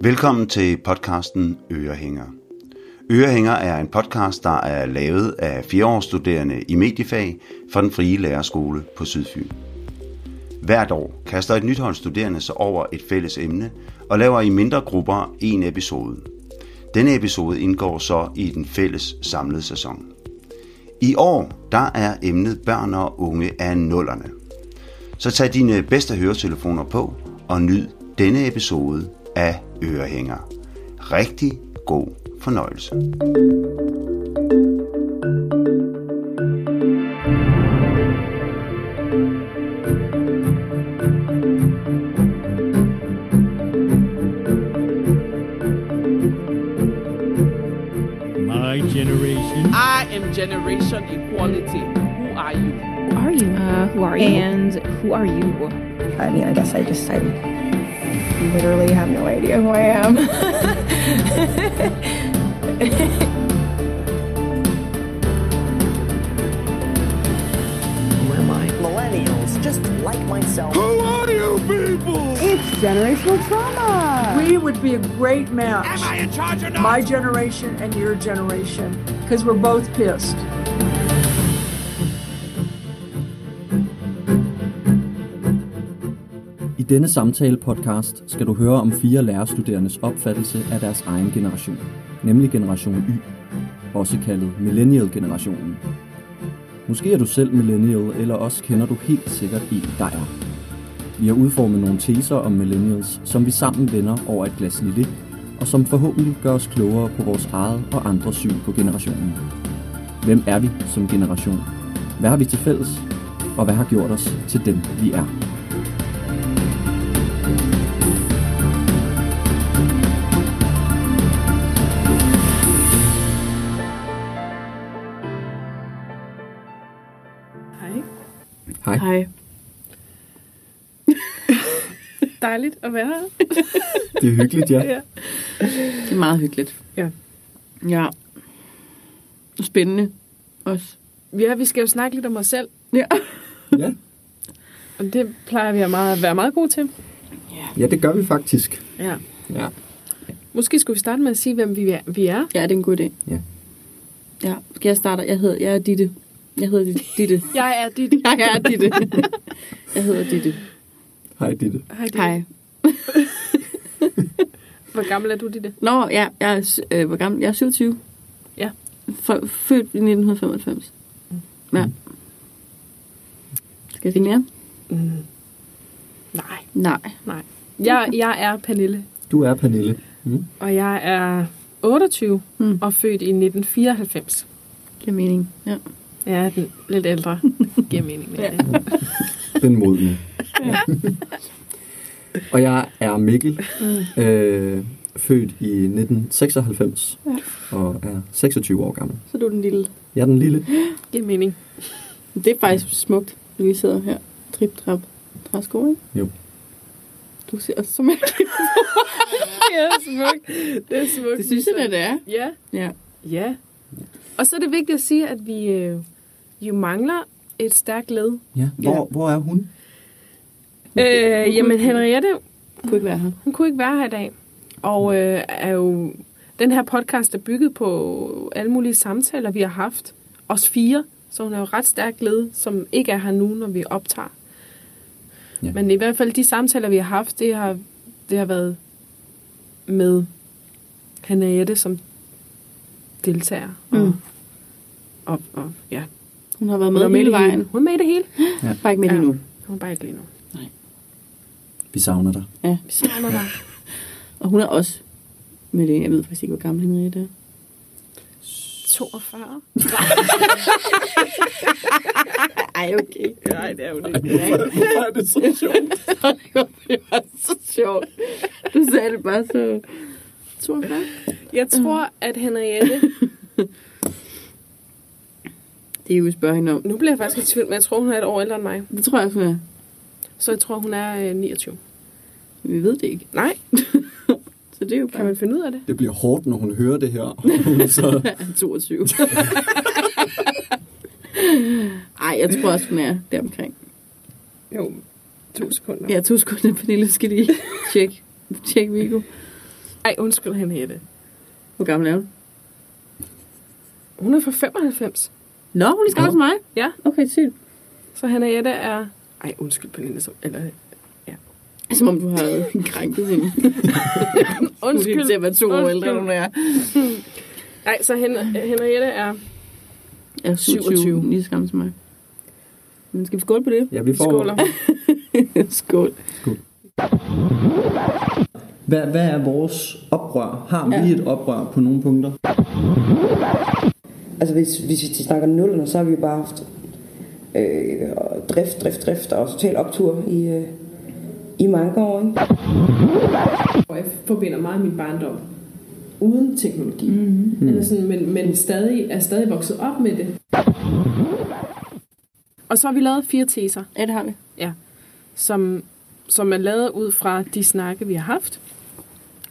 Velkommen til podcasten Ørehænger. Ørehænger er en podcast, der er lavet af fireårsstuderende i mediefag fra den frie lærerskole på Sydfyn. Hvert år kaster et nyt hold studerende sig over et fælles emne og laver i mindre grupper en episode. Denne episode indgår så i den fælles samlede sæson. I år der er emnet børn og unge af nullerne. Så tag dine bedste høretelefoner på og nyd denne episode af Ørehænger. Rigtig god fornøjelse. My generation. I am Generation Equality. Who are you? Who are you? Uh, who are you? And who are you? I mean, I guess I just, I literally have no idea who I am. Who am I? millennials, just like myself. Who are you people? It's generational trauma. We would be a great match. Am I in charge or not? My generation and your generation. Because we're both pissed. Denne samtale-podcast skal du høre om fire lærerstuderendes opfattelse af deres egen generation, nemlig generation Y, også kaldet millennial-generationen. Måske er du selv millennial, eller også kender du helt sikkert en, der er. Vi har udformet nogle teser om millennials, som vi sammen vender over et glas lille, og som forhåbentlig gør os klogere på vores eget og andres syn på generationen. Hvem er vi som generation? Hvad har vi til fælles? Og hvad har gjort os til dem, vi er? Hej. Dejligt at være her. Det er hyggeligt, ja. Ja. Det er meget hyggeligt. Ja. Ja. Spændende også. Ja, vi skal jo snakke lidt om os selv. Ja. Ja, Og det plejer vi at meget, være meget gode til. ja det gør vi faktisk. Ja. Ja. Måske skulle vi starte med at sige, hvem vi er. Vi er. Ja, det er en god idé. Ja. Ja, skal jeg starte? Jeg hedder, jeg er Ditte. Jeg hedder Ditte. Jeg er dit. Jeg er Ditte. Jeg hedder Ditte. Hej, Ditte. Hej, dit. Hej. Hvor gammel er du, Ditte? Nå, ja, jeg er, øh, hvor gammel? Jeg er 27. Ja. For, født i 1995. Ja. Skal jeg sige mere? Mm. Nej. Nej. Nej. Jeg, jeg er Pernille, Du er Pernille. Mm. og jeg er 28 Mm. og født i 1994. Giver mening. Ja. Er den lidt ældre. Giver mening med Ja. det. Den modne. og jeg er Mikkel, øh, født i 1996 og er 26 år gammel. Så er du den lille. Jeg er den lille. Giver mening. Det er faktisk smukt, at vi sidder her. Trip, trap, træsko, ikke? Jo. Du ser også så mærkeligt. Det er smukt. Det er smukt. Det synes jeg, det er. Ja. Ja. Ja. Og så er det vigtigt at sige, at vi øh, jo mangler et stærkt led. Ja. Hvor, hvor er hun? Øh, jamen, Henriette, Kunne ikke være her. hun kunne ikke være her i dag. Og øh, er jo, den her podcast er bygget på alle mulige samtaler, vi har haft. Os fire. Så hun er jo ret stærkt led, som ikke er her nu, når vi optager. Ja. Ja. Men i hvert fald de samtaler, vi har haft, det har, det har været med Henriette som deltager. Og, Mm. og, og ja, Hun har været Hun med med i hele det hele. vejen. Hun er med i det hele. Bare ikke med Ja. lige nu. Hun er bare ikke lige nu. Vi savner dig. Ja. Vi savner dig. Og hun er også med det. Jeg ved faktisk ikke, hvor gammel Henriette er. 42. Ej, okay. Nej, det er jo det. Hvorfor er det så sjovt? det var så sjovt. Du sagde det bare så... 42? Jeg tror, at Henriette... Det er jo spørge hende om. Nu bliver jeg faktisk i tvivl, men jeg tror, hun er et år ældre end mig. Det tror jeg også, hun er. Så jeg tror, hun er øh, 29. Vi ved det ikke. Nej, Så det er jo bare... kan man finde ud af det? Det bliver hårdt, når hun hører det her. Hun så... Ja, 22. Ej, jeg tror også, hun er deromkring. Jo, to sekunder. Ja, to sekunder, Pernille skal lige tjekke tjek Vigo. Ej, undskyld, Henriette. Hvor gammel er du? Hun er fra 95. Nå, hun er lige skarp som mig. Ja. Okay, sygt. Så Henriette er... Ej, undskyld, Pernille. Så, eller, Som om du har krænket hende. Hun undskyld. er til at være to år ældre, end hun er. Ej, så Hen- Henriette er... Er 27. 27. Lige så gammel som mig. Men skal vi skåle på det? Ja, vi får... Skåler. Skål. Hvad, hvad er vores oprør? Har vi Ja. et oprør på nogle punkter? Altså hvis, hvis vi snakker nullerne, så har vi jo bare haft øh, drift, drift, drift og total optur i, øh, i mange år. Ikke? Jeg forbinder meget min barndom uden teknologi. Mm-hmm. Eller sådan, men, men stadig, er stadig vokset op med det. Og så har vi lavet fire teser, Ja, det har vi. som, som er lavet ud fra de snakke, vi har haft.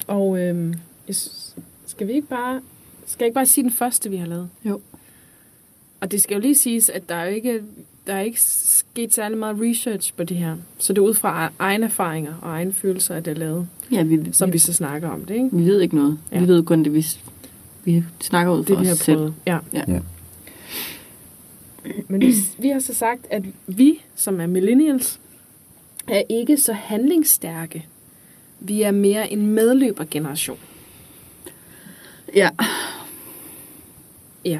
Og øhm, jeg synes- skal vi ikke bare skal jeg ikke bare sige den første, vi har lavet? Jo. Og det skal jo lige siges, at der er jo ikke, der er ikke sket særlig meget research på det her. Så det er ud fra egne erfaringer og egne følelser, at det er lavet, Ja, vi, som vi, vi så snakker om det, ikke? vi ved ikke noget. Ja. Vi ved kun det, vi, vi snakker ud fra det, vi os har selv. prøvet. Ja. Ja. Ja. Men vi, vi har så sagt, at vi, som er millennials, er ikke så handlingsstærke. Vi er mere en medløbergeneration. Ja. Ja.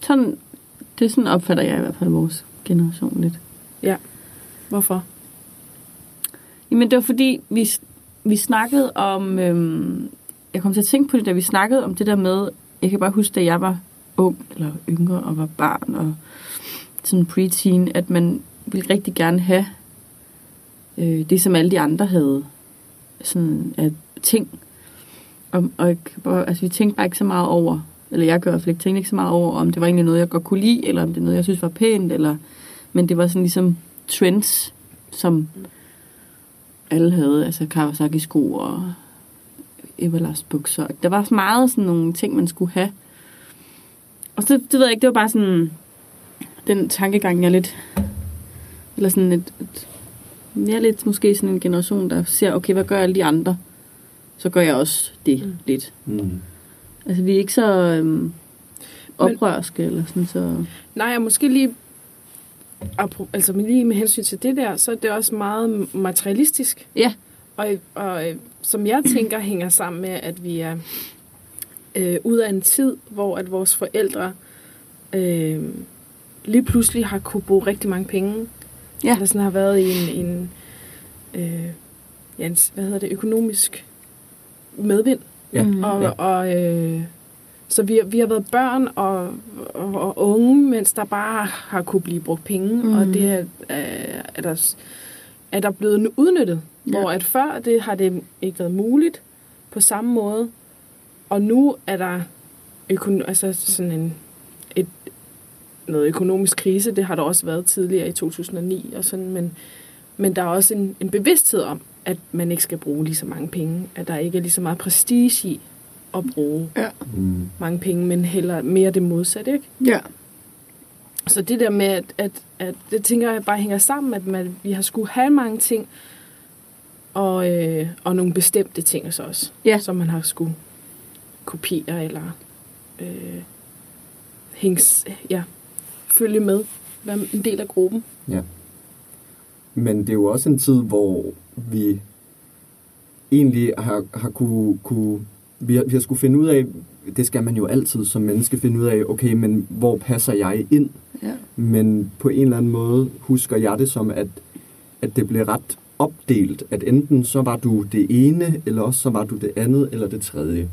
Sådan, det sådan opfatter jeg i hvert fald vores generation lidt. Hvorfor? Jamen det var fordi, vi, vi snakkede om... Øhm, jeg kom til at tænke på det, da vi snakkede om det der med... Jeg kan bare huske, da jeg var ung eller yngre og var barn og sådan preteen, at man ville rigtig gerne have øh, det, som alle de andre havde. Sådan at ting. Og, og bare, altså, vi tænkte bare ikke så meget over, eller jeg gør i hvert fald ikke, tænkte ikke så meget over, om det var egentlig noget, jeg godt kunne lide, eller om det er noget, jeg synes var pænt, eller, men det var sådan ligesom trends, som alle havde, altså Kawasaki sko og Everlast bukser. Der var så meget sådan nogle ting, man skulle have. Og så, det ved jeg ikke, det var bare sådan den tankegang, jeg lidt, eller sådan et, et jeg er lidt måske sådan en generation, der ser, okay, hvad gør alle de andre? Så gør jeg også det mm. lidt. Mm. Altså, vi er ikke så øhm, oprørske, eller sådan så... Nej, og måske lige, altså men lige med hensyn til det der, så er det også meget materialistisk. Ja. Og, og øh, som jeg tænker hænger sammen med, at vi er øh, ud af en tid, hvor at vores forældre øh, lige pludselig har kunne bruge rigtig mange penge. Ja. Eller sådan har været i en, en øh, ja, en, hvad hedder det, økonomisk medvind. Ja. Mm. Og, Ja. og øh, så vi, vi har været børn og, og, og unge, mens der bare har kunne blive brugt penge, mm. og det er, er, er, der, er der blevet udnyttet. Ja. Hvor at før det har det ikke været muligt på samme måde, og nu er der økon, altså sådan en, et, noget økonomisk krise, det har der også været tidligere i 2009 og sådan, men, men der er også en, en bevidsthed om, at man ikke skal bruge lige så mange penge, at der ikke er lige så meget prestige i at bruge Mm. mange penge, men heller mere det modsatte, ikke? Ja. Så det der med, at, at, at det tænker jeg bare hænger sammen, at man, vi har skulle have mange ting, og, øh, og nogle bestemte ting så også, Ja. som man har skulle kopiere eller øh, hængs, ja, følge med, være en del af gruppen. Men det er jo også en tid, hvor vi egentlig har, har kunne, kunne vi, har, vi har skulle finde ud af, det skal man jo altid som menneske finde ud af, okay, men hvor passer jeg ind? Ja. Men på en eller anden måde husker jeg det som, at, at det blev ret opdelt, at enten så var du det ene, eller også så var du det andet, eller det tredje.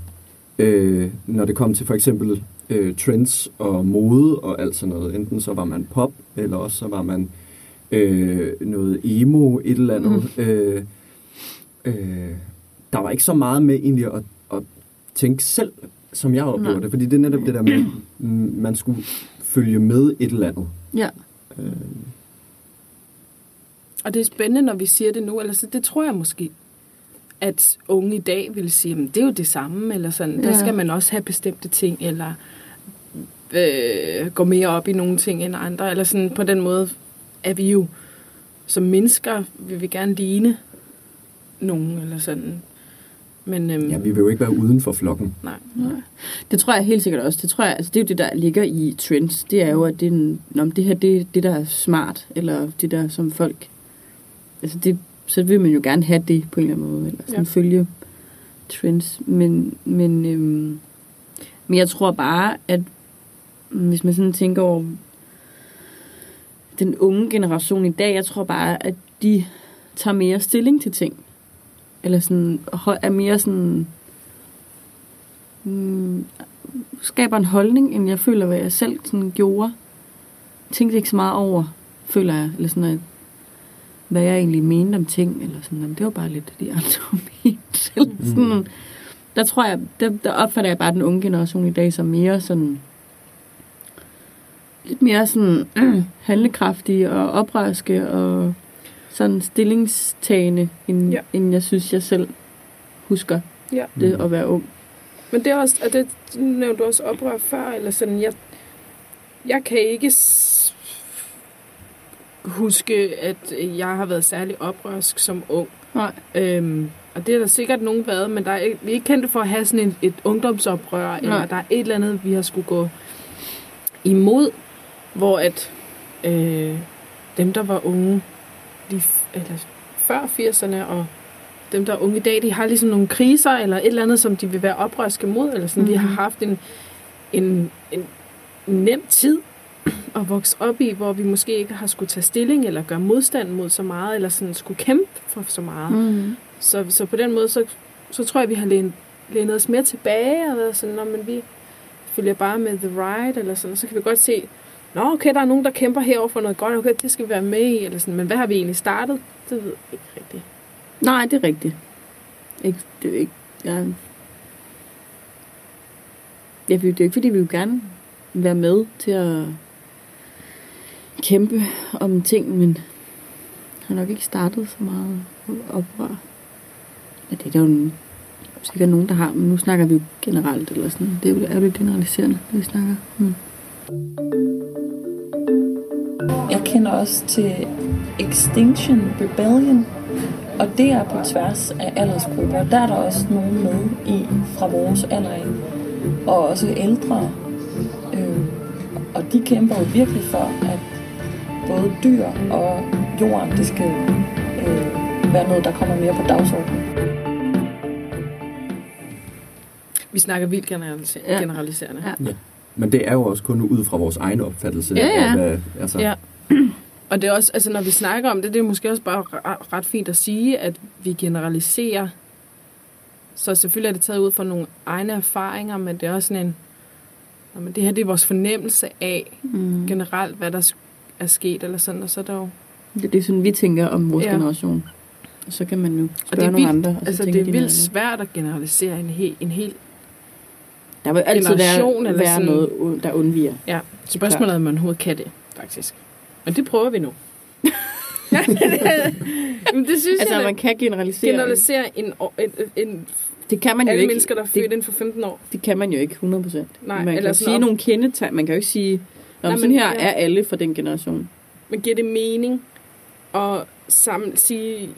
Øh, når det kom til for eksempel øh, trends og mode og alt sådan noget. Enten så var man pop, eller også så var man øh, noget emo, et eller andet. Mm. Øh, øh, der var ikke så meget med egentlig at, at tænke selv, som jeg oplever Nej. det. Fordi det er netop det der med, man skulle følge med et eller andet. Ja. Øh, Og det er spændende, når vi siger det nu, eller så det tror jeg måske, at unge i dag vil sige, at det er jo det samme, eller sådan, der Ja. skal man også have bestemte ting, eller øh, gå mere op i nogle ting end andre, eller sådan på den måde er vi jo som mennesker, vil vi gerne ligne nogen, eller sådan. Men, øhm, Ja, vi vil jo ikke være uden for flokken. nej. Nej. Det tror jeg helt sikkert også. Det tror jeg, altså det er jo det, der ligger i trends. Det er jo, at det, er en, men det her, det er det, der er smart, eller det der, som folk... Altså det, så vil man jo gerne have det på en eller anden måde, eller sådan Ja. følge trends. Men, men, øhm, men jeg tror bare, at hvis man sådan tænker over den unge generation i dag, jeg tror bare, at de tager mere stilling til ting. Eller sådan, er mere sådan mm, skaber en holdning, end jeg føler, hvad jeg selv sådan gjorde. Tænkte ikke så meget over, føler jeg. Eller sådan, at, hvad jeg egentlig mente om ting. Eller sådan, jamen, det var bare lidt de andre mente. Eller sådan, der tror jeg, der, der opfatter jeg bare den unge generation i dag som mere sådan lidt mere sådan øh, handlekraftige og oprørske og sådan stillingstagende, end, Ja. end jeg synes, jeg selv husker Ja. det at være ung. Men det er også, og det nævnte du også oprør før, eller sådan, jeg, jeg kan ikke huske, at jeg har været særlig oprørsk som ung. Nej. Øhm, og det er der sikkert nogen været, men der er ikke, vi er ikke kendte for at have sådan en, et ungdomsoprør, eller Nej. der er et eller andet, vi har skulle gå imod, hvor at øh, dem, der var unge, de, eller før 80'erne, og dem, der er unge i dag, de har ligesom nogle kriser, eller et eller andet, som de vil være oprørske mod, eller sådan. Mm. Vi har Mhm. haft en, en, en nem tid at vokse op i, hvor vi måske ikke har skulle tage stilling, eller gøre modstand mod så meget, eller sådan skulle kæmpe for så meget. Mm. Så, så på den måde, så, så tror jeg, vi har lænet, lænet os mere tilbage, og været sådan, Nå, men vi følger bare med The Ride, eller sådan, så kan vi godt se, Nå, okay, der er nogen, der kæmper herover for noget godt, okay, det skal vi være med i, eller sådan, men hvad har vi egentlig startet? Det ved jeg ikke rigtigt. Nej, det er rigtigt. Ikke, det er ikke, ja. Ja, det er ikke, fordi vi vil gerne være med til at kæmpe om ting, men har nok ikke startet så meget oprør. Ja, det er der jo sikkert nogen, der har, men nu snakker vi jo generelt, eller sådan. Det er jo, er jo generaliserende, når vi snakker. Hmm. Jeg kender også til Extinction Rebellion, og det er på tværs af aldersgrupper. Der er der også nogen med i fra vores alder af, og også ældre. Øh, og de kæmper jo virkelig for, at både dyr og jorden, det skal øh, være noget, der kommer mere på dagsordenen. Vi snakker vildt generaliser- Ja. generaliserende. Ja. Men det er jo også kun ud fra vores egen opfattelse. Ja, ja. Af, hvad, altså, Ja. Og det er også, altså når vi snakker om det, det er måske også bare re- ret fint at sige, at vi generaliserer. Så selvfølgelig er det taget ud fra nogle egne erfaringer, men det er også sådan en, Nå, men det her det er vores fornemmelse af Mm. generelt, hvad der er sket, eller sådan, og så er der jo... Det er det, sådan, vi tænker om vores Ja. generation. Og så kan man jo Og spørge det er nogle vildt, andre. Og så altså det er vildt svært at generalisere en hel, en hel Der vil altid være, eller være sådan- noget, der undviger. Ja, spørgsmålet er, om man overhovedet kan det, faktisk. Men det prøver vi nu. Men det synes Altså, jeg, man kan generalisere. generalisere en, en, en, Det kan man jo alle ikke. mennesker, der er det, født inden for 15 år. det kan man jo ikke 100%. Nej, man eller kan sige op- nogle kendetegn. Man kan jo ikke sige, Nå, Nej, sådan men- her ja. er alle fra den generation. Men giver det mening at sammen sige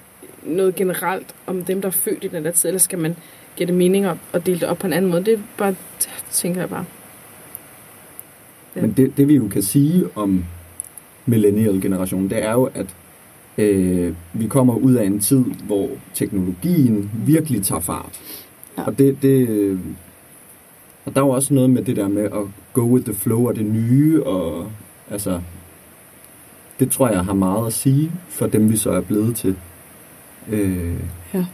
noget generelt om dem, der er født i den der tid, eller skal man give det mening at, at dele det op på en anden måde? Det er bare, tænker jeg bare. Ja. Men det, det vi jo kan sige om millennial-generationen, det er jo, at øh, vi kommer ud af en tid, hvor teknologien virkelig tager fart. Ja. Og det, det og der er jo også noget med det der med at go with the flow og det nye, og altså, det tror jeg har meget at sige for dem, vi så er blevet til. Øh, Ja.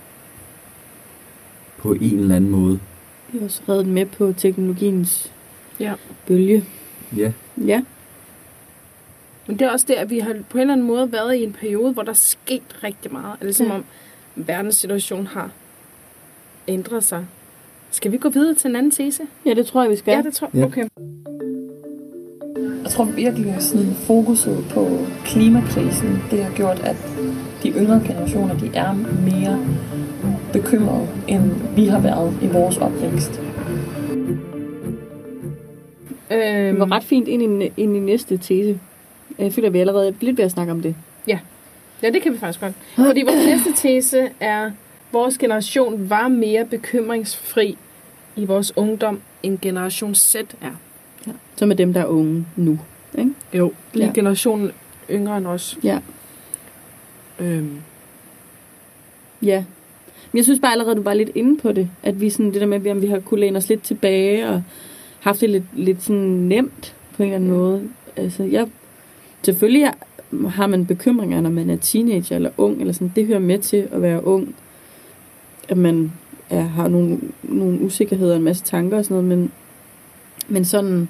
På en eller anden måde. Vi er også reddet med på teknologiens Ja. bølge. Ja. Ja. Men det er også det, at vi har på en eller anden måde været i en periode, hvor der er sket rigtig meget. Er det som Ja. om verdenssituationen har ændret sig? Skal vi gå videre til en anden tese? ja, det tror jeg, vi skal. Ja, det tror jeg. Ja. Okay. Jeg tror virkelig, at sådan fokuset på klimakrisen, det har gjort, at de yngre generationer, de er mere bekymrede, end vi har været i vores opvækst. Øhm, Det var ret fint ind i, ind i næste tese. Jeg føler, at vi allerede er lidt ved at snakke om det. Ja, det kan vi faktisk godt. Fordi vores næste tese er, vores generation var mere bekymringsfri i vores ungdom, end generation Z er. Ja. Som er dem, der er unge nu. Ikke? Jo, lige Ja. ja. generationen yngre end os. Ja. Øhm, Ja. Men jeg synes bare allerede, du var lidt inde på det. At vi sådan, det der med, om vi har kunne læne os lidt tilbage og haft det lidt, lidt sådan nemt på en eller anden måde. Altså, jeg, selvfølgelig har- har man bekymringer, når man er teenager eller ung. Eller sådan. Det hører med til at være ung. At man er, har nogle, nogle usikkerheder og en masse tanker og sådan noget. Men, men sådan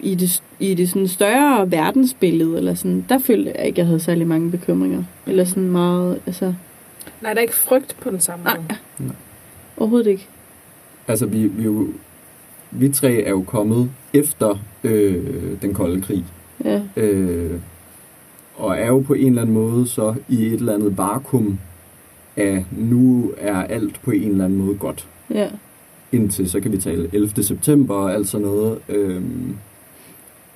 i det, i det sådan større verdensbillede, eller sådan, der følte jeg ikke, at jeg havde særlig mange bekymringer. Eller sådan meget, altså... nej, der er ikke frygt på den samme måde. Overhovedet ikke. Altså, vi, vi, er jo, vi tre er jo kommet efter øh, den kolde krig. Ja. Øh, og er jo på en eller anden måde så i et eller andet vakuum af, nu er alt på en eller anden måde godt. Ja. Indtil, så kan vi tale 11. september og alt sådan noget. Øh,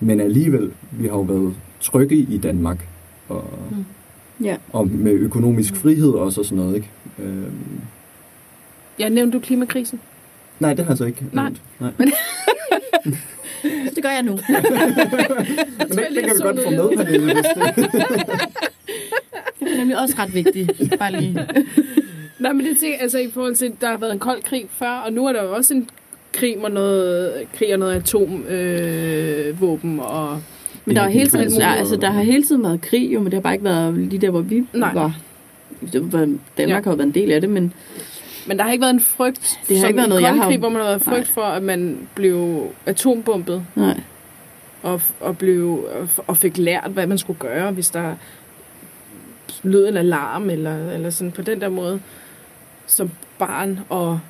men alligevel, vi har jo været trygge i Danmark. Og, Mm. Ja. og med økonomisk frihed også og sådan noget, ikke? Øh, Jeg nævnte du klimakrisen? nej, det har jeg så ikke Nej. nævnt. Nej. Det gør jeg nu. Men det, det kan vi godt få med, Pernille, hvis det... Det er nemlig også ret vigtigt. Bare lige. Nej, men det tænker altså i forhold til, der har været en kold krig før, og nu er der jo også en krig med noget, krig og noget atomvåben øh, våben og... Men der, er hele tiden, muligt. altså, der har hele tiden været krig, jo, men det har bare ikke været lige der, hvor vi Nej. var. Det var- Danmark ja. har jo været en del af det, men Men der har ikke været en frygt, Det har som ikke været i noget, jeg har- krig, hvor man har været frygt for, at man blev atombombet nej. og, og, blev, og fik lært, hvad man skulle gøre, hvis der lød en alarm, eller, eller sådan på den der måde, som barn. Og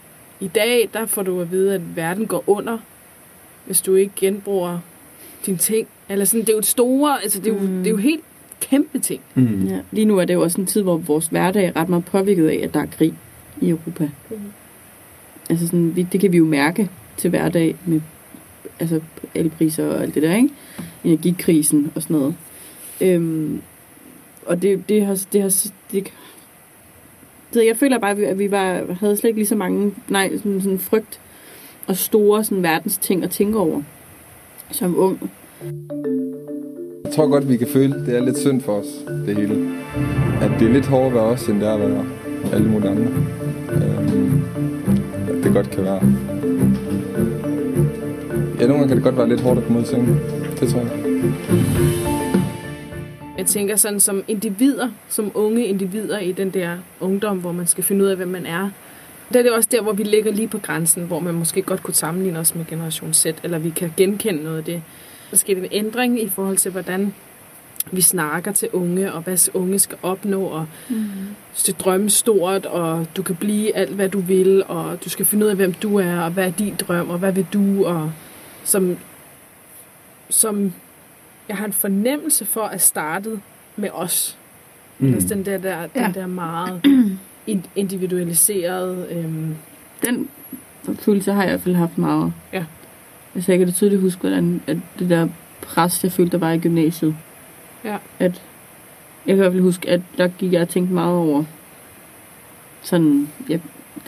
i dag, der får du at vide, at verden går under, hvis du ikke genbruger dine ting. Eller sådan, det er jo et store, altså det er jo, Mm. det er jo helt kæmpe ting. Mm. Ja. Lige nu er det jo også en tid, hvor vores hverdag er ret meget påvirket af, at der er krig i Europa. Mhm. Altså sådan, vi, det kan vi jo mærke til hverdag med altså elpriser og alt det der, ikke? Energikrisen og sådan noget. Øhm, og det, det har... Det har det, det, jeg føler bare, at vi, at vi var, havde slet ikke lige så mange, nej, sådan, sådan frygt og store sådan, verdens ting at tænke over som ung. Jeg tror godt, vi kan føle, det er lidt synd for os, det hele. At det er lidt hårdere at være os, end det er at være alle mulige andre. Øhm, at det godt kan være. Ja, nogle gange kan det godt være lidt hårdt at komme ud af sengen. Det tror jeg. Jeg tænker sådan som individer, som unge individer i den der ungdom, hvor man skal finde ud af, hvem man er. Der er det også der, hvor vi ligger lige på grænsen, hvor man måske godt kunne sammenligne os med Generation Z, eller vi kan genkende noget af det. Der sker en ændring i forhold til, hvordan vi snakker til unge, og hvad unge skal opnå, og Mm. drømme stort, og du kan blive alt, hvad du vil, og du skal finde ud af, hvem du er, og hvad er din drøm, og hvad vil du, og som, som jeg har en fornemmelse for at startet med os. Mm. Altså den der, der, Ja. den der meget in- individualiserede... Øhm, Den følelse har jeg i hvert fald haft meget. Ja. Altså jeg kan det tydeligt huske, hvordan at det der pres, jeg følte, der var i gymnasiet. Ja. At, jeg kan i hvert fald huske, at der gik jeg og tænkte meget over, sådan, ja,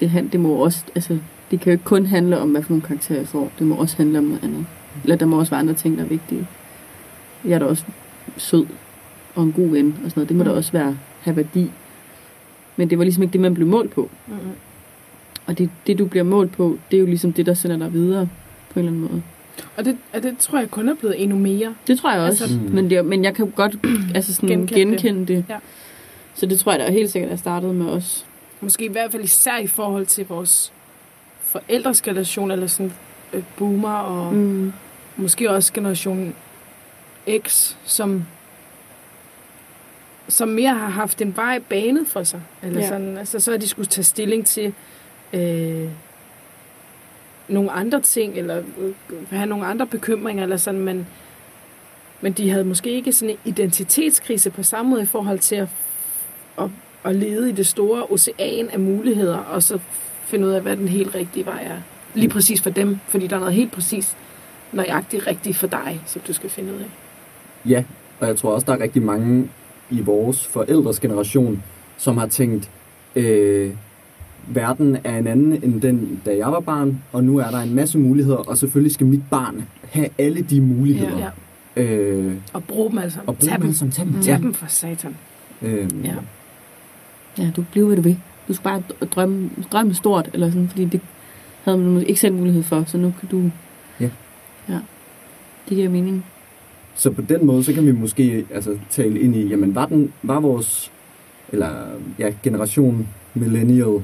det, det må også, altså, det kan jo ikke kun handle om, hvad for nogle karakterer jeg får. Det må også handle om noget andet. Eller der må også være andre ting, der er vigtige. Jeg er da også sød og en god ven og sådan noget. Det må Mm. da også være, have værdi. Men det var ligesom ikke det, man blev målt på. mm, Og det, det, du bliver målt på, det er jo ligesom det, der sender dig videre på en eller anden måde. og, det, og det tror jeg kun er blevet endnu mere. Det tror jeg også. Altså- Altså, men, det, men jeg kan jo godt altså sådan, Genkende genkende, det. det. Ja. Så det tror jeg da helt sikkert er startet med os. Måske i hvert fald især i forhold til vores forældres generation, eller sådan øh, boomer, og mm. Mm. måske også generation X, som som mere har haft en vej banet for sig. Eller ja. sådan, altså, så har de skulle tage stilling til øh, nogle andre ting, eller øh, have nogle andre bekymringer, eller sådan, men, men de havde måske ikke sådan en identitetskrise på samme måde i forhold til at, at, at lede i det store ocean af muligheder, og så finde ud af, hvad den helt rigtige vej er. Lige præcis for dem, fordi der er noget helt præcis nøjagtigt rigtigt for dig, som du skal finde ud af. Ja, og jeg tror også, der er rigtig mange i vores forældres generation, som har tænkt, øh, verden er en anden end den, da jeg var barn, og nu er der en masse muligheder, og selvfølgelig skal mit barn have alle de muligheder. Ja. Øh, Og bruge dem altså. Og bruge Tag dem alle sammen. Tag dem. Tag Ja. dem for satan. øh, Ja. Ja, du bliver, hvad du vil. Du skal bare drømme, drømme stort, eller sådan, fordi det havde man ikke selv mulighed for, så nu kan du... Ja. Ja. Det giver mening. Så på den måde, så kan vi måske altså, tale ind i, jamen var, den, var vores, eller ja, generation millennial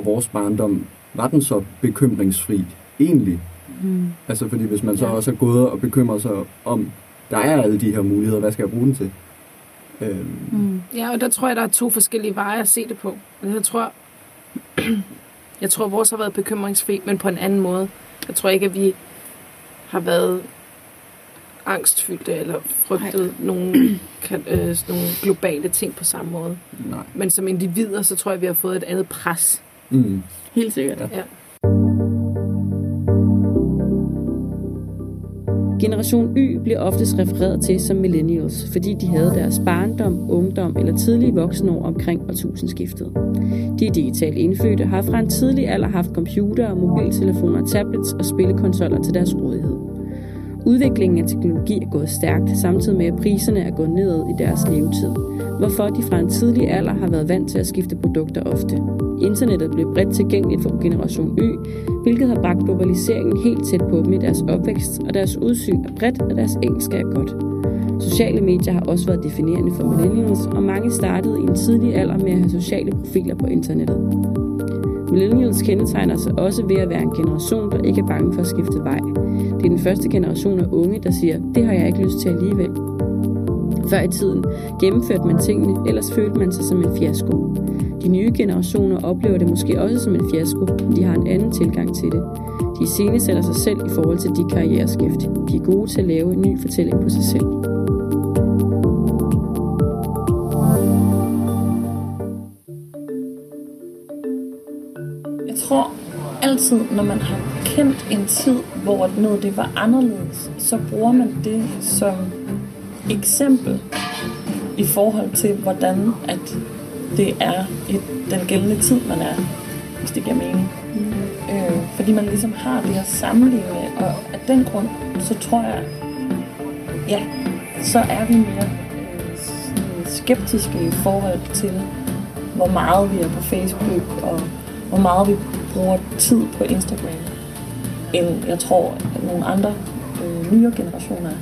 og vores barndom, var den så bekymringsfri egentlig? Mm. Altså fordi hvis man så Ja. også er gået og bekymrer sig om, der er alle de her muligheder, hvad skal jeg bruge den til? Øhm, Mm. Ja, og der tror jeg, der er to forskellige veje at se det på. Jeg tror, jeg tror, vores har været bekymringsfri, men på en anden måde. Jeg tror ikke, at vi har været angstfyldte eller frygtet nogle, kan, øh, nogle globale ting på samme måde. nej. Men som individer, så tror jeg, vi har fået et andet pres. Mm. Helt sikkert. Ja. Ja. Generation Y bliver oftest refereret til som millennials, fordi de havde deres barndom, ungdom eller tidlige voksenår omkring årtusindskiftet. De digitalt indfødte har fra en tidlig alder haft computer, mobiltelefoner, tablets og spillekonsoller til deres rådighed. Udviklingen af teknologi er gået stærkt, samtidig med at priserne er gået ned i deres levetid, hvorfor de fra en tidlig alder har været vant til at skifte produkter ofte. Internettet blev bredt tilgængeligt for generation Y, hvilket har bragt globaliseringen helt tæt på dem i deres opvækst, og deres udsyn er bredt, og deres engelsk er godt. Sociale medier har også været definerende for millennials, og mange startede i en tidlig alder med at have sociale profiler på internettet. Millennials kendetegner sig også ved at være en generation, der ikke er bange for at skifte vej. Det er den første generation af unge, der siger, det har jeg ikke lyst til alligevel. Før i tiden gennemførte man tingene, ellers følte man sig som en fiasko. De nye generationer oplever det måske også som en fiasko, men de har en anden tilgang til det. De iscenesætter sig selv i forhold til de karriereskift. De er gode til at lave en ny fortælling på sig selv. Jeg tror altid, når man har kendt en tid, hvor noget det var anderledes, så bruger man det som eksempel i forhold til, hvordan at det er i den gældende tid, man er, hvis det giver mening. Mm. Øh, fordi man ligesom har det at sammenligne med, og af den grund, så tror jeg, ja, så er vi mere øh, skeptiske i forhold til, hvor meget vi er på Facebook, og hvor meget vi bruger tid på Instagram, end jeg tror, at nogle andre øh, nyere generationer er.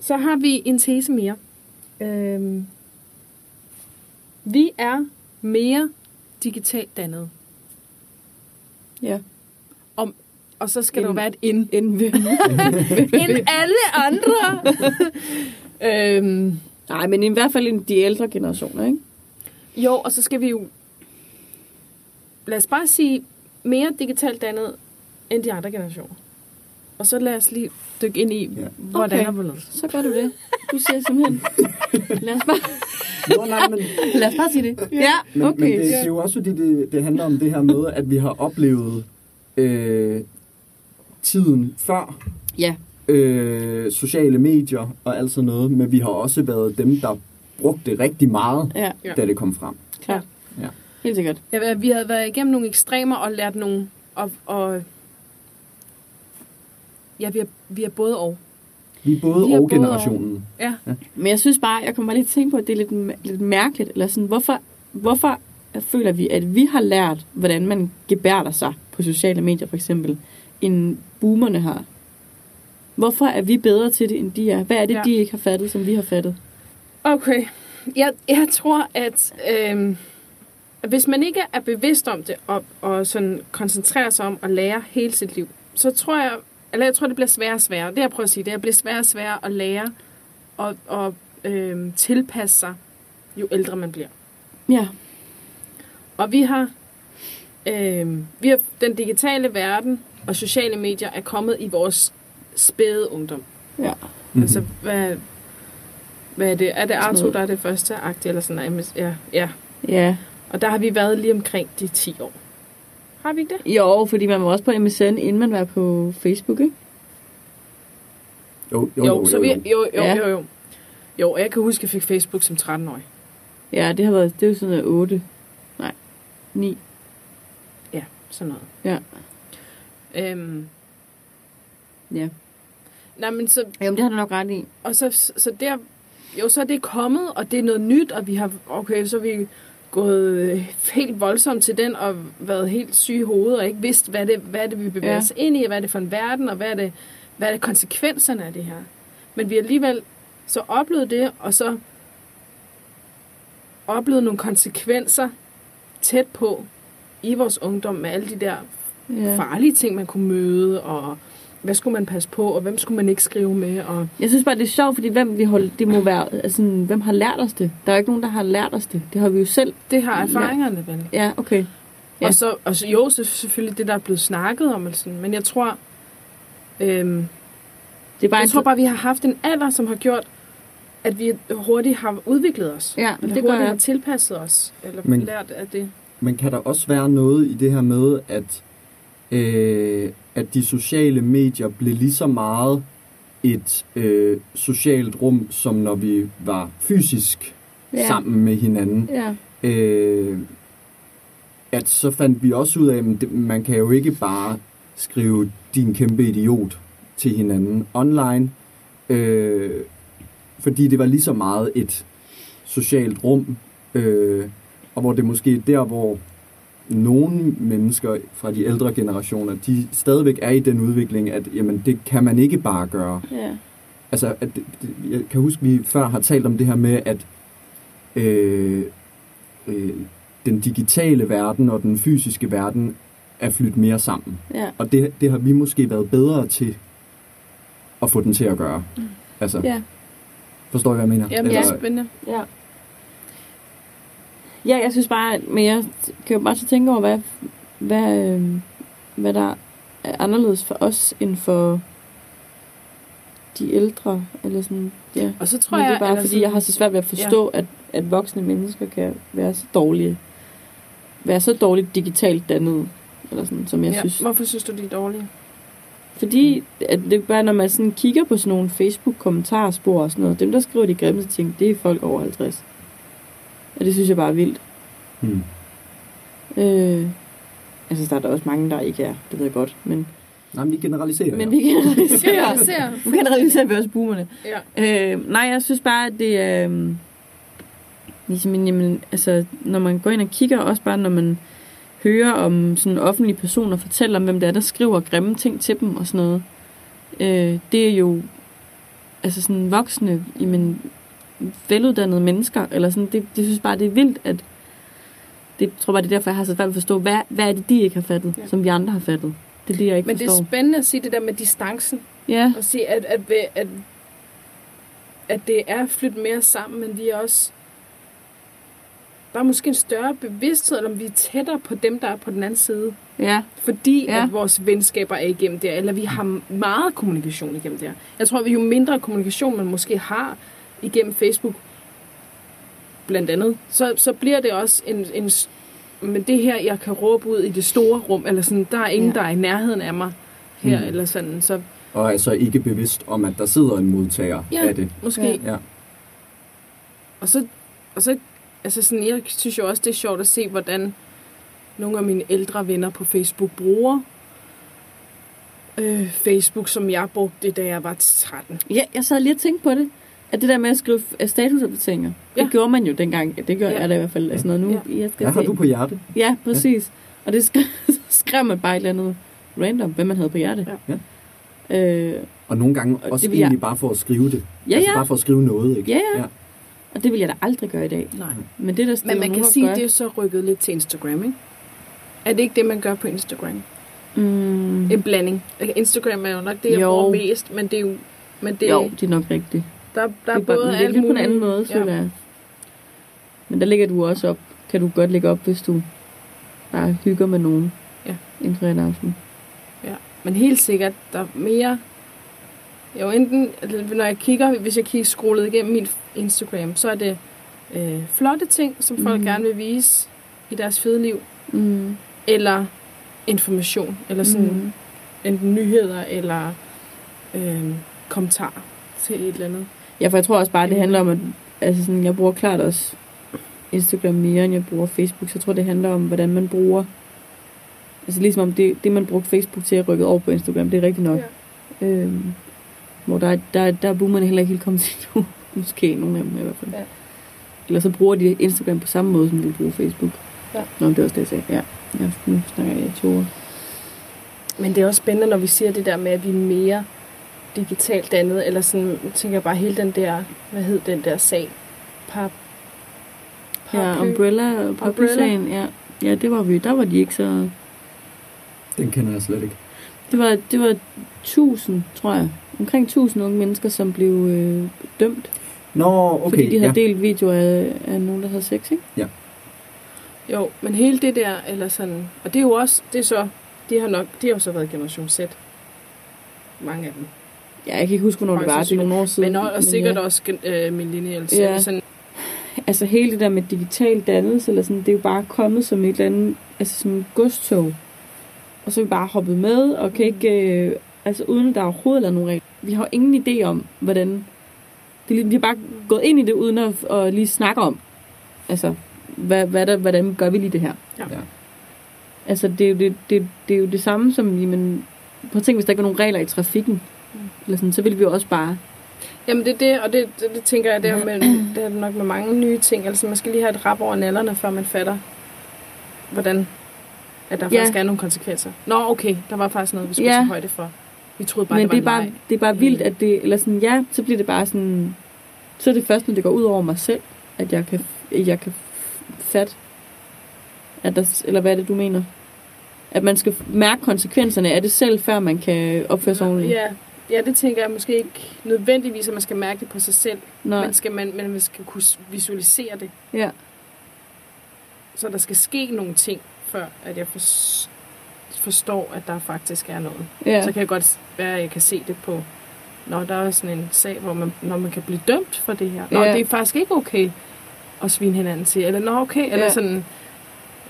Så har vi en tese mere. Øhm, vi er mere digitalt dannet. Ja. Om, og så skal der jo være et ind. End end alle andre. øhm, Nej, men i hvert fald en- de ældre generationer, ikke? jo, og så skal vi jo... Lad os bare sige, mere digitalt dannet end de andre generationer. Og så lad os lige dykke ind i, ja. hvordan Okay. og hvorledes. Så gør du det. Du siger simpelthen, lad os bare, Nå, nej, men, lad os bare sige det. Ja, men, okay. men det, det er jo også fordi, det, det handler om det her med, at vi har oplevet øh, tiden før Ja. øh, sociale medier og alt sådan noget, men vi har også været dem, der brugte det rigtig meget, Ja. da det kom frem. klart. Ja. Helt sikkert. Ja, vi havde været igennem nogle ekstremer og lært nogle... Og, og ja, vi er, vi er både og. Vi er både Vi er og både generationen. Ja. Men jeg synes bare, jeg kommer bare lige til at tænke på, at det er lidt, lidt mærkeligt. Eller sådan, hvorfor, hvorfor føler vi, at vi har lært, hvordan man gebærder sig på sociale medier, for eksempel, end boomerne har? Hvorfor er vi bedre til det, end de er? Hvad er det, Ja. ja. de ikke har fattet, som vi har fattet? Okay. Jeg, jeg tror, at øhm, hvis man ikke er bevidst om det, og, og sådan koncentrerer sig om at lære hele sit liv, så tror jeg, eller jeg tror, det bliver sværere og sværere. Det jeg prøver at sige, det er, at det bliver sværere og sværere at lære og, og øhm, tilpasse sig, jo ældre man bliver. Ja. Og vi har, øhm, vi har den digitale verden og sociale medier er kommet i vores spæde ungdom. Ja. Mhm. Altså, hvad, hvad er det? Er det noget. der er det første akt, eller sådan noget? Ja, ja. Ja. Og der har vi været lige omkring de 10 år. Har vi ikke det? Jo, fordi man var også på MSN, inden man var på Facebook, ikke? Jo, jo, Jo, jo, så jo, vi, jo. jo, jo, Ja. jo, jo. Jo, jeg kan huske, at jeg fik Facebook som 13-årig. Ja, det har været, det er jo sådan noget 8. Nej, 9. Ja, sådan noget. Ja. Øhm, Ja. nej, men så, Jamen, det har du nok ret i. og så, så der, jo, så er det kommet, og det er noget nyt, og vi har, okay, så vi gået øh, helt voldsomt til den, og været helt syge i hovedet, og ikke vidst, hvad det, hvad det vi bevæger Ja. os ind i, og hvad er det for en verden, og hvad er det, hvad er det konsekvenserne af det her. Men vi har alligevel så oplevet det, og så oplevet nogle konsekvenser tæt på i vores ungdom med alle de der Ja. farlige ting, man kunne møde, og hvad skulle man passe på, og hvem skulle man ikke skrive med, og Jeg synes bare, det er sjovt, fordi hvem vi hold, det må være, altså, hvem har lært os det? Der er jo ikke nogen, der har lært os det. Det har vi jo selv. det har erfaringerne vel. Ja, okay. Ja. Og så, og så jo, så selvfølgelig det, der er blevet snakket om, altså, men jeg tror, øhm, Det er bare jeg en- tror bare, vi har haft en alder, som har gjort, at vi hurtigt har udviklet os. Ja, eller det gør hurtigt jeg. har tilpasset os, eller men, lært af det. Men kan der også være noget i det her med, at, øh, at de sociale medier blev lige så meget et øh, socialt rum, som når vi var fysisk Ja. sammen med hinanden? Ja. Øh, at så fandt vi også ud af, at man kan jo ikke bare skrive din kæmpe idiot til hinanden online, øh, fordi det var lige så meget et socialt rum, øh, og hvor det måske er der, hvor nogle mennesker fra de ældre generationer, de stadigvæk er i den udvikling, at jamen, det kan man ikke bare gøre. Ja. Altså, at, det- det- jeg kan huske, vi før har talt om det her med, at øh, øh, den digitale verden og den fysiske verden er flyttet mere sammen. Ja. Og det, det har vi måske været bedre til at få den til at gøre. Mm. Altså, Ja. forstår I, hvad jeg mener? Jamen, det Altså, er spændende. Ja. Ja, jeg synes bare, men jeg kan jo bare så tænke over, hvad, hvad, øh, hvad der er anderledes for os, end for de ældre, eller sådan, ja. Og så tror Men det er jeg, bare, fordi sådan- jeg har så svært ved at forstå, ja. at, at voksne mennesker kan være så dårlige, være så dårligt digitalt dannet, eller sådan, som jeg ja. synes. Hvorfor synes du, de er dårlige? Fordi at det er bare, når man sådan kigger på sådan nogle Facebook-kommentarspor og sådan noget, dem der skriver de grimmeste ting, det er folk over 50. Og det synes jeg bare er vildt. Hmm. Øh, altså, der er der også mange, der ikke er, det ved jeg godt, men... Nej, men vi generaliserer. Men vi generaliserer. Generaliserer. Nu generaliserer vi også boomerne. Ja. Øh, nej, jeg synes bare, at det er... Øh, ligesom, jamen, altså, når man går ind og kigger, også bare når man hører om sådan offentlige personer fortælle om, hvem det er, der skriver grimme ting til dem og sådan noget. Øh, det er jo altså sådan voksne, jamen, veluddannede mennesker, eller sådan, det, det synes bare, det er vildt, at det tror bare, det er derfor, jeg har så svært at forstå, hvad, hvad er det, de ikke har fattet, ja. som vi andre har fattet. Det er det, jeg ikke Men det forstår. er spændende at sige det der med distancen. Ja. Og sige, at, at, at, at, at det er flyttet mere sammen, men vi er også... Der er måske en større bevidsthed, om vi er tættere på dem, der er på den anden side. Ja. Fordi ja. at vores venskaber er igennem der, eller vi har meget kommunikation igennem der. Jeg tror, at jo mindre kommunikation man måske har igennem Facebook, blandt andet, så, så bliver det også en, en... Men det her, jeg kan råbe ud i det store rum, eller sådan, der er ingen, Ja. der er i nærheden af mig her, mm. eller sådan. Så Og altså ikke bevidst om, at der sidder en modtager Ja, af det. måske. Ja. Og så, og så altså sådan, jeg synes jo også, det er sjovt at se, hvordan nogle af mine ældre venner på Facebook bruger øh, Facebook, som jeg brugte, da jeg var 13. Ja, jeg sad lige og tænkte på det. At det der med at skrive øh, statusopdateringer, ja. det gjorde man jo dengang. Ja, det gør ja. jeg da i hvert fald. Altså noget nu. Ja. Jeg skal Hvad har se. du på hjerte? Ja, præcis. Ja. Og det skrev, skrev man bare et eller andet random, hvad man havde på hjerte. Ja. Øh, Og nogle gange Og også det vil jeg- egentlig bare for at skrive det. Ja, altså ja. bare for at skrive noget, ikke? Ja, ja. og det vil jeg da aldrig gøre i dag. Nej. Men det der Men man kan sige, at det er så rykket lidt til Instagram, ikke? Er det ikke det, man gør på Instagram? Mm. En blanding. Altså, Instagram er jo nok det, jeg Jo. bruger mest, men det er jo... Men det, Jo, det er nok rigtigt. Der, der det er både alt lidt på en muligt. anden måde, Ja. føler jeg. Men der ligger du også op. Kan du godt lægge op, hvis du bare hygger med nogen. Ja. En fredag aften. Ja, men helt sikkert, der er mere... Jo, enten, eller når jeg kigger, hvis jeg kigger scrollet igennem min Instagram, så er det øh, flotte ting, som folk Mhm. gerne vil vise i deres fede liv. Mm. Eller information, eller sådan Mhm. enten nyheder, eller øh, kommentarer til et eller andet. Ja, for jeg tror også bare, det handler om, at altså sådan, jeg bruger klart også Instagram mere, end jeg bruger Facebook. Så jeg tror, det handler om, hvordan man bruger... Altså ligesom om det, det man brugte Facebook til at rykke over på Instagram, det er rigtigt nok. Ja. Øhm, hvor der, er- der, der er boomerne heller ikke helt kommet til nu. Måske nogle af dem i hvert fald. Ja. Eller så bruger de Instagram på samme måde, som de bruger Facebook. Ja. Nå, det er også det, jeg sagde. Ja, ja nu snakker jeg i to ord. Men det er også spændende, når vi siger det der med, at vi er mere digitalt dannet, eller sådan, jeg tænker bare hele den der, hvad hed den der sag? Pap, Ja, Paraply. Umbrella Paraply-sagen, ja. Ja, det var vi. Der var de ikke så... Den kender jeg slet ikke. Det var, det var 1000, tror jeg. Omkring 1000 unge mennesker, som blev øh, dømt. Nå, okay. fordi de havde ja. delt videoer af, af nogen, der havde sex, ikke? Ja. Jo, men hele det der, eller sådan, og det er jo også, det er så, de har nok, de har jo så været generation Z. Mange af dem. Ja, jeg kan ikke huske, hvornår det var. Det er nogle år siden. Men, og, og sikkert ja. også øh, millennials. Ja. Sådan, Altså hele det der med digital dannelse, eller sådan, det er jo bare kommet som et eller andet, altså som et godstog. Og så er vi bare hoppet med, og kan ikke, øh, altså uden at der overhovedet er nogen regler. Vi har ingen idé om, hvordan, det er, lige- vi har bare gået ind i det, uden at, at lige snakke om, altså, hvad, hvad der, hvordan gør vi lige det her? Ja. Ja. Altså, det er jo det, det, det, er jo det samme som, jamen, prøv at tænke, hvis der ikke var nogen regler i trafikken, eller sådan, så ville vi jo også bare Jamen det er det, og det, det, det tænker jeg, det er, med, det er nok med mange nye ting. Altså man skal lige have et rap over nallerne, før man fatter, hvordan at der Ja. faktisk er nogle konsekvenser. Nå, okay, der var faktisk noget, vi skulle Ja. tage højde for. Vi troede bare, Men det var det er, bare, det er bare vildt, at det, eller sådan, ja, så bliver det bare sådan, så er det først, når det går ud over mig selv, at jeg kan, jeg kan fatte, at der, eller hvad er det, du mener? At man skal mærke konsekvenserne af det selv, før man kan opføre sig ordentligt. Ja, ja, det tænker jeg måske ikke nødvendigvis, at man skal mærke det på sig selv. Nej. Men, skal man, men man skal kunne visualisere det. Ja. Så der skal ske nogle ting, før at jeg for, forstår, at der faktisk er noget. Ja. Så kan jeg godt være, at jeg kan se det på, når der er sådan en sag, hvor man, når man kan blive dømt for det her. Nå, Ja. det er faktisk ikke okay at svine hinanden til. Eller nå, okay. Eller Ja. sådan...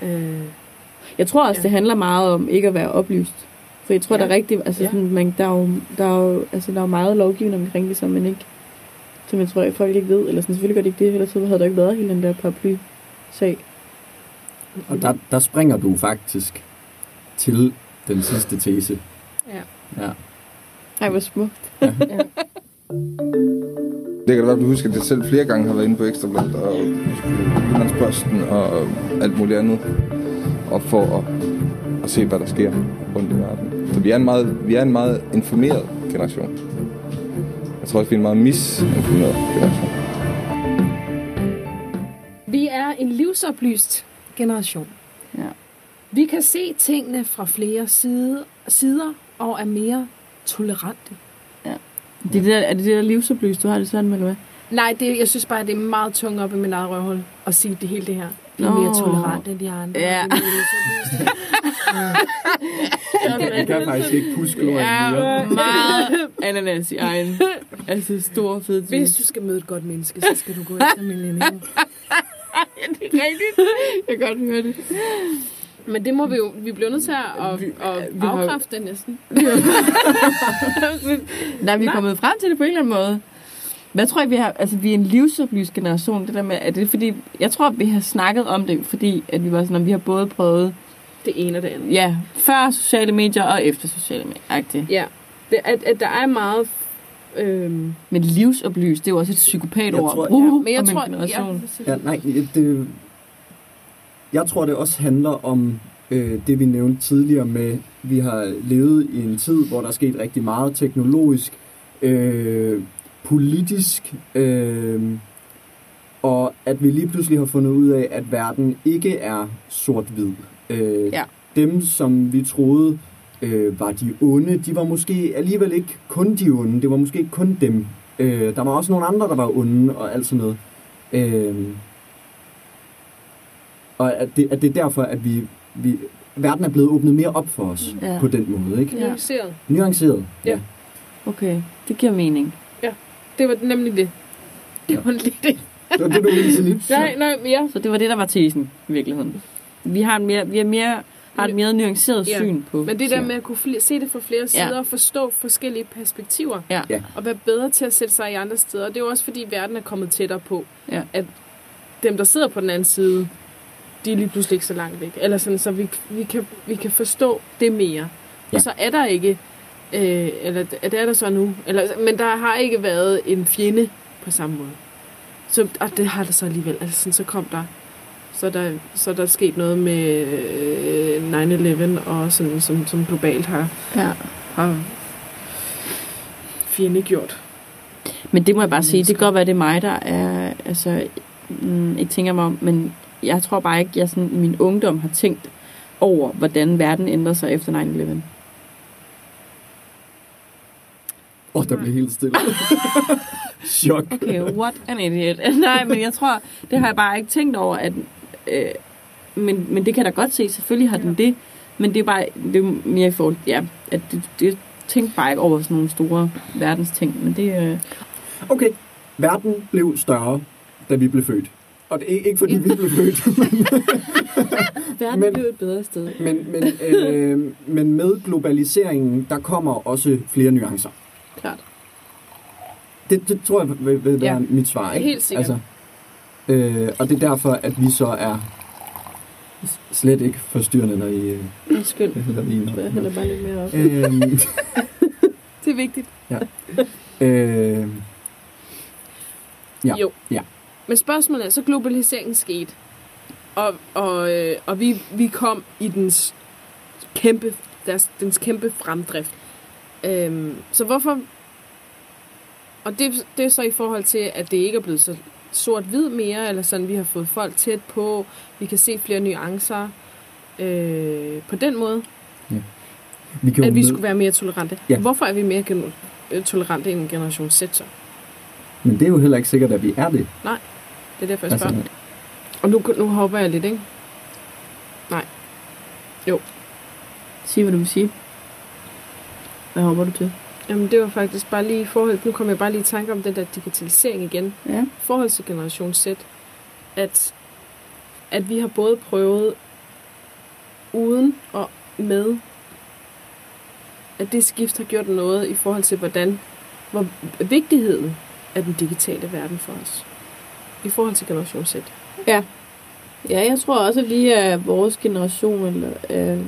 Øh, Jeg tror også, ja. det handler meget om ikke at være oplyst. For jeg tror, Ja. der er rigtig, altså Ja. sådan, man, der, er jo, der, er jo, altså, der er jo meget lovgivning omkring det, som man ikke, som jeg tror, at folk ikke ved. Eller sådan, selvfølgelig gør det ikke det, ellers så havde der ikke været hele den der paraply-sag. Og der, der springer du faktisk til den sidste tese. ja. Ja. Ej, hvor smukt. Det kan da være, at du husker, at jeg selv flere gange har været inde på Ekstrabladet og Jyllandsposten og alt muligt andet. Og for at, at se, hvad der sker rundt i verden. Så vi er en meget, vi er en meget informeret generation. Jeg tror også, vi er en meget misinformeret generation. Vi er en livsoplyst generation. Ja. Vi kan se tingene fra flere side, sider og er mere tolerante. Det er, det der, er det det der livsoplyst, du har det sådan med, eller hvad? Nej, det, jeg synes bare, det er meget tungt op i min eget røvhul at sige det hele det her. Vi er mere tolerante end de andre. Ja. Er livsoplyste. Jeg kan faktisk ikke huske ordet mere. meget ananas i egen. Altså stor fed Hvis du skal møde et godt menneske, så skal du gå efter millennial. det er rigtigt. Jeg kan godt høre det. Men det må vi jo, vi bliver nødt til at, at, at vi har- afkræfte det næsten. Nej, vi er kommet frem til det på en eller anden måde. Hvad tror jeg, vi har... Altså, vi er en livsoplyst generation. Det der med, er det fordi... Jeg tror, vi har snakket om det, fordi at vi var sådan, at vi har både prøvet... Det ene og det andet. Ja, før sociale medier og efter sociale medier. Ja, det, at, at der er meget... Øhm, Men livsoplyst, det er jo også et psykopat-ord. Jeg tror- at bruge ja, men jeg tror... generation. Ja, Ja, nej, det, jeg tror, det også handler om øh, det, vi nævnte tidligere med, vi har levet i en tid, hvor der er sket rigtig meget teknologisk, øh, politisk, øh, og at vi lige pludselig har fundet ud af, at verden ikke er sort-hvid. Øh, Ja. Dem, som vi troede øh, var de onde, de var måske alligevel ikke kun de onde, det var måske ikke kun dem. Øh, der var også nogle andre, der var onde og alt sådan noget. Øh, og at det, at det er derfor, at vi, vi, verden er blevet åbnet mere op for os Ja. ja. på den måde. Ikke? Ja. nuanceret. Nuanceret. Ja. Okay, det giver mening. Det var nemlig det. Det var lige det. Det var det, du ville sige lidt. Nej, nej, men ja. Så det var det, der var tesen i virkeligheden. Vi har, en mere, vi er mere, har et mere nuanceret Ja. syn på Men det der med at kunne fl- se det fra flere sider og forstå forskellige perspektiver, Ja. Ja. og være bedre til at sætte sig i andre steder, det er jo også fordi verden er kommet tættere på, Ja. at dem, der sidder på den anden side, de er lige pludselig ikke så langt væk. Eller sådan, så vi, vi, kan, vi kan forstå det mere. Ja. Ja. Og så er der ikke, øh, eller det er der så nu, eller, men der har ikke været en fjende på samme måde. Så, og det har der så alligevel. Altså, sådan, så kom der, så er der, så er der sket noget med øh, 9-11, og sådan, som, som globalt har, Ja. har fjendegjort. Men det må jeg bare sige, det kan godt være, det er mig, der er, altså, mm, ikke tænker mig om, men jeg tror bare ikke, jeg sådan, i min ungdom har tænkt over, hvordan verden ændrer sig efter 9-11. Åh, oh, der blev helt stille. Chok. Okay, what an idiot. Nej, men jeg tror, det har jeg bare ikke tænkt over, at, øh, men, men det kan jeg da godt se, selvfølgelig har den det, men det er bare, det er mere i forhold, ja, at det, det tænkte bare ikke over sådan nogle store verdensting, men det, øh, Okay, verden blev større, da vi blev født. Og det er ikke, fordi vi blev født, men, verden Men- blev et bedre sted. men, men, øh, men med globaliseringen, der kommer også flere nuancer. Klart. Det, det tror jeg vil, vil være Ja. mit svar, ikke? Helt sikkert. Altså, øh, og det er derfor, at vi så er slet ikke forstyrrende, når I øh, Undskyld. hælder vin op. Jeg hælder bare lidt mere op. Øhm, Det er vigtigt. ja. Øh, ja. Jo. Ja. Men spørgsmålet er, så globaliseringen skete, og, og, øh, og vi, vi kom i dens kæmpe, deres, dens kæmpe fremdrift. Øhm, så hvorfor... Og det, det er så i forhold til, at det ikke er blevet så sort-hvid mere, eller sådan, vi har fået folk tæt på, vi kan se flere nuancer øh, på den måde, Vi kan jo at vi møde- skulle være mere tolerante. Ja. Hvorfor er vi mere gen- øh, tolerante end generation Z så? Men det er jo heller ikke sikkert, at vi er det. Nej, det er derfor, jeg Altså, spørger. Og nu, nu håber jeg lidt, ikke? Nej. Jo. Sig, hvad du vil sige. Hvad håber du til? Jamen, det var faktisk bare lige i forhold... Nu kommer jeg bare lige i tanke om den der digitalisering igen. Ja. I forhold til Generation Z. At, at vi har både prøvet uden og med, at det skift har gjort noget i forhold til, hvordan, hvor vigtigheden af den digitale verden for os. I forhold til Generation Z. Ja. Ja, jeg tror også, at vi er vores generation, eller, øh,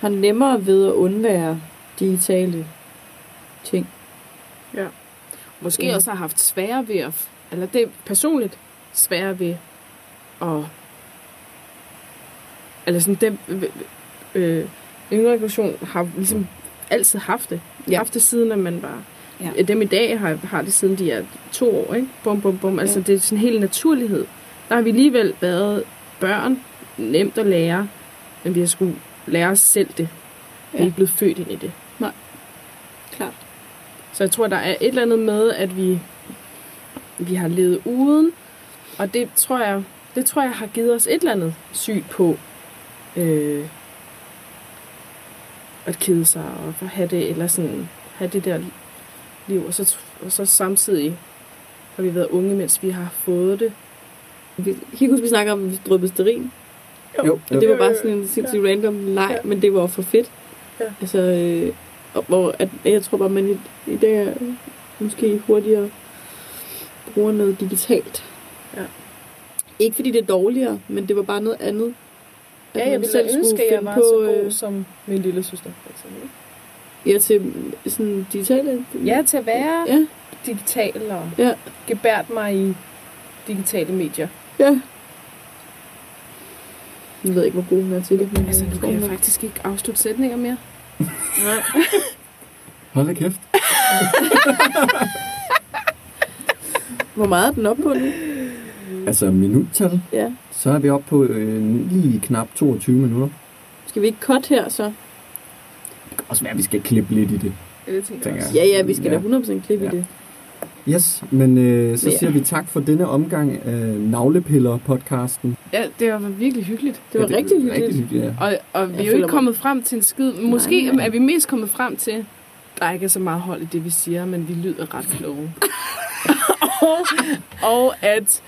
har nemmere ved at undvære digitale ting. Ja. Måske Ja. også har haft sværere ved at, eller det er personligt sværere ved at, eller sådan dem, øh, yngre generation har ligesom altid haft det. Ja. Haft det siden, at man var, Ja. ja. dem i dag har, har det siden de er to år, ikke? Bum, bum, bum. Altså Ja. det er sådan en hel naturlighed. Der har vi alligevel været børn, nemt at lære, men vi har skulle lære os selv det. Vi er Ja. ikke blevet født ind i det. Så jeg tror, der er et eller andet med, at vi, vi har levet uden, og det tror jeg, det tror jeg har givet os et eller andet syn på øh, at kede sig og for have det, eller sådan have det der liv, og så, og så samtidig har vi været unge, mens vi har fået det. Vi, kan I huske, vi snakker om, at vi sterin? Jo. Og det var bare sådan en sindssygt random leg, men det var for fedt. Ja. Altså, øh, hvor at, jeg tror bare, man i, i dag er måske hurtigere bruger noget digitalt. Ja. Ikke fordi det er dårligere, men det var bare noget andet. At Ja, jeg ville selv ønske, skulle at jeg finde var på, så god øh, som min lille søster, for eksempel. Ja, til sådan digitale... Ja, til at være Ja. digital og Ja. gebært mig i digitale medier. Ja. Jeg ved ikke, hvor god hun er til det. Men Altså, jeg nu tror, kan jeg faktisk ikke afslutte sætninger mere. Nej. Hold da kæft. Hvor meget er den op på nu? Altså minuttal, Ja. så er vi oppe på øh, lige knap 22 minutter. Skal vi ikke cut her, så? Det kan også være, at vi skal klippe lidt i det. Det tænker jeg. Ja, ja, vi skal Ja. da 100% klippe Ja. i det. Yes, men øh, så Ja. siger vi tak for denne omgang af Navlepiller-podcasten. Ja, det var virkelig hyggeligt. Det var Ja, rigtig hyggeligt. Rigtig hyggeligt, ja. Og, og vi Jeg er jo ikke mig- kommet frem til en skid. Måske Nej, nej. er vi mest kommet frem til, der er ikke så meget hold i det, vi siger, men vi lyder ret kloge. og, og at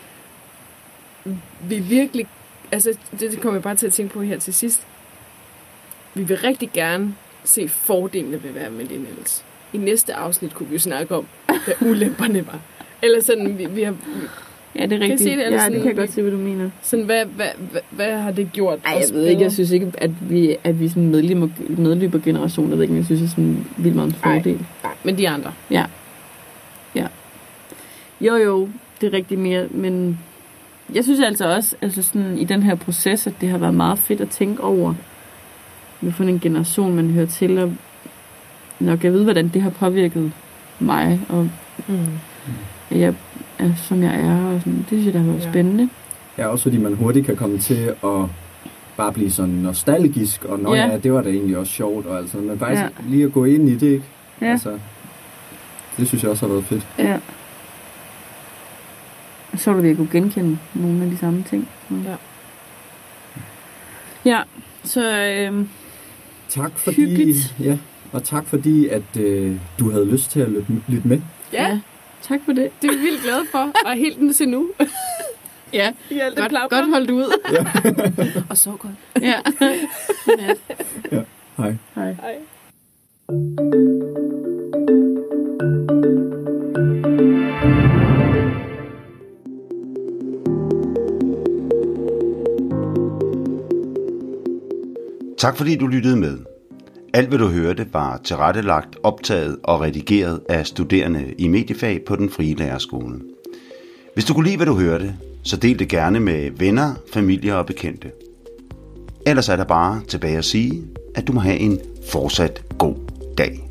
vi virkelig... Altså, det kommer jeg bare til at tænke på her til sidst. Vi vil rigtig gerne se fordelene ved at være millennials. I næste afsnit kunne vi jo snakke om, hvad ulemperne var. Eller sådan, vi, vi har... Ja, det er Kan I rigtigt. se det? Eller ja, sådan- det kan jeg godt se, hvad du mener. Sådan, hvad, hvad, hvad, hvad har det gjort? Nej, jeg ved ikke. Jeg synes ikke, at vi, at vi sådan en medløber, medløbergeneration. Jeg ved ikke, jeg synes, det er sådan vildt meget en fordel. Nej, men de andre. Ja. Ja. Jo, jo, det er rigtig mere, men jeg synes altså også, altså sådan i den her proces, at det har været meget fedt at tænke over, hvilken en generation man hører til, og nok jeg ved, hvordan det har påvirket mig, og Mm. at jeg er, som jeg er, og sådan, det synes jeg, der har været Ja. spændende. Ja, også fordi man hurtigt kan komme til at bare blive sådan nostalgisk, og nå Ja. ja, det var da egentlig også sjovt, og altså, men faktisk Ja. lige at gå ind i det, ikke? Ja. Altså, det synes jeg også har været fedt. Ja. Og så vil vi kunne genkende nogle af de samme ting. Ja. Ja, så øhm, Tak fordi, Hyggeligt. ja, og tak fordi, at øh, du havde lyst til at lytte, lytte med. Ja. ja, tak for det. Det er vi vildt glade for, og helt den til nu. Ja, I alt godt, godt holdt ud. Og så godt. ja. ja. Ja, hej. Hej. Hej. Tak fordi du lyttede med. Alt hvad du hørte var tilrettelagt, optaget og redigeret af studerende i mediefag på den frie lærerskole. Hvis du kunne lide, hvad du hørte, så del det gerne med venner, familie og bekendte. Ellers er der bare tilbage at sige, at du må have en fortsat god dag.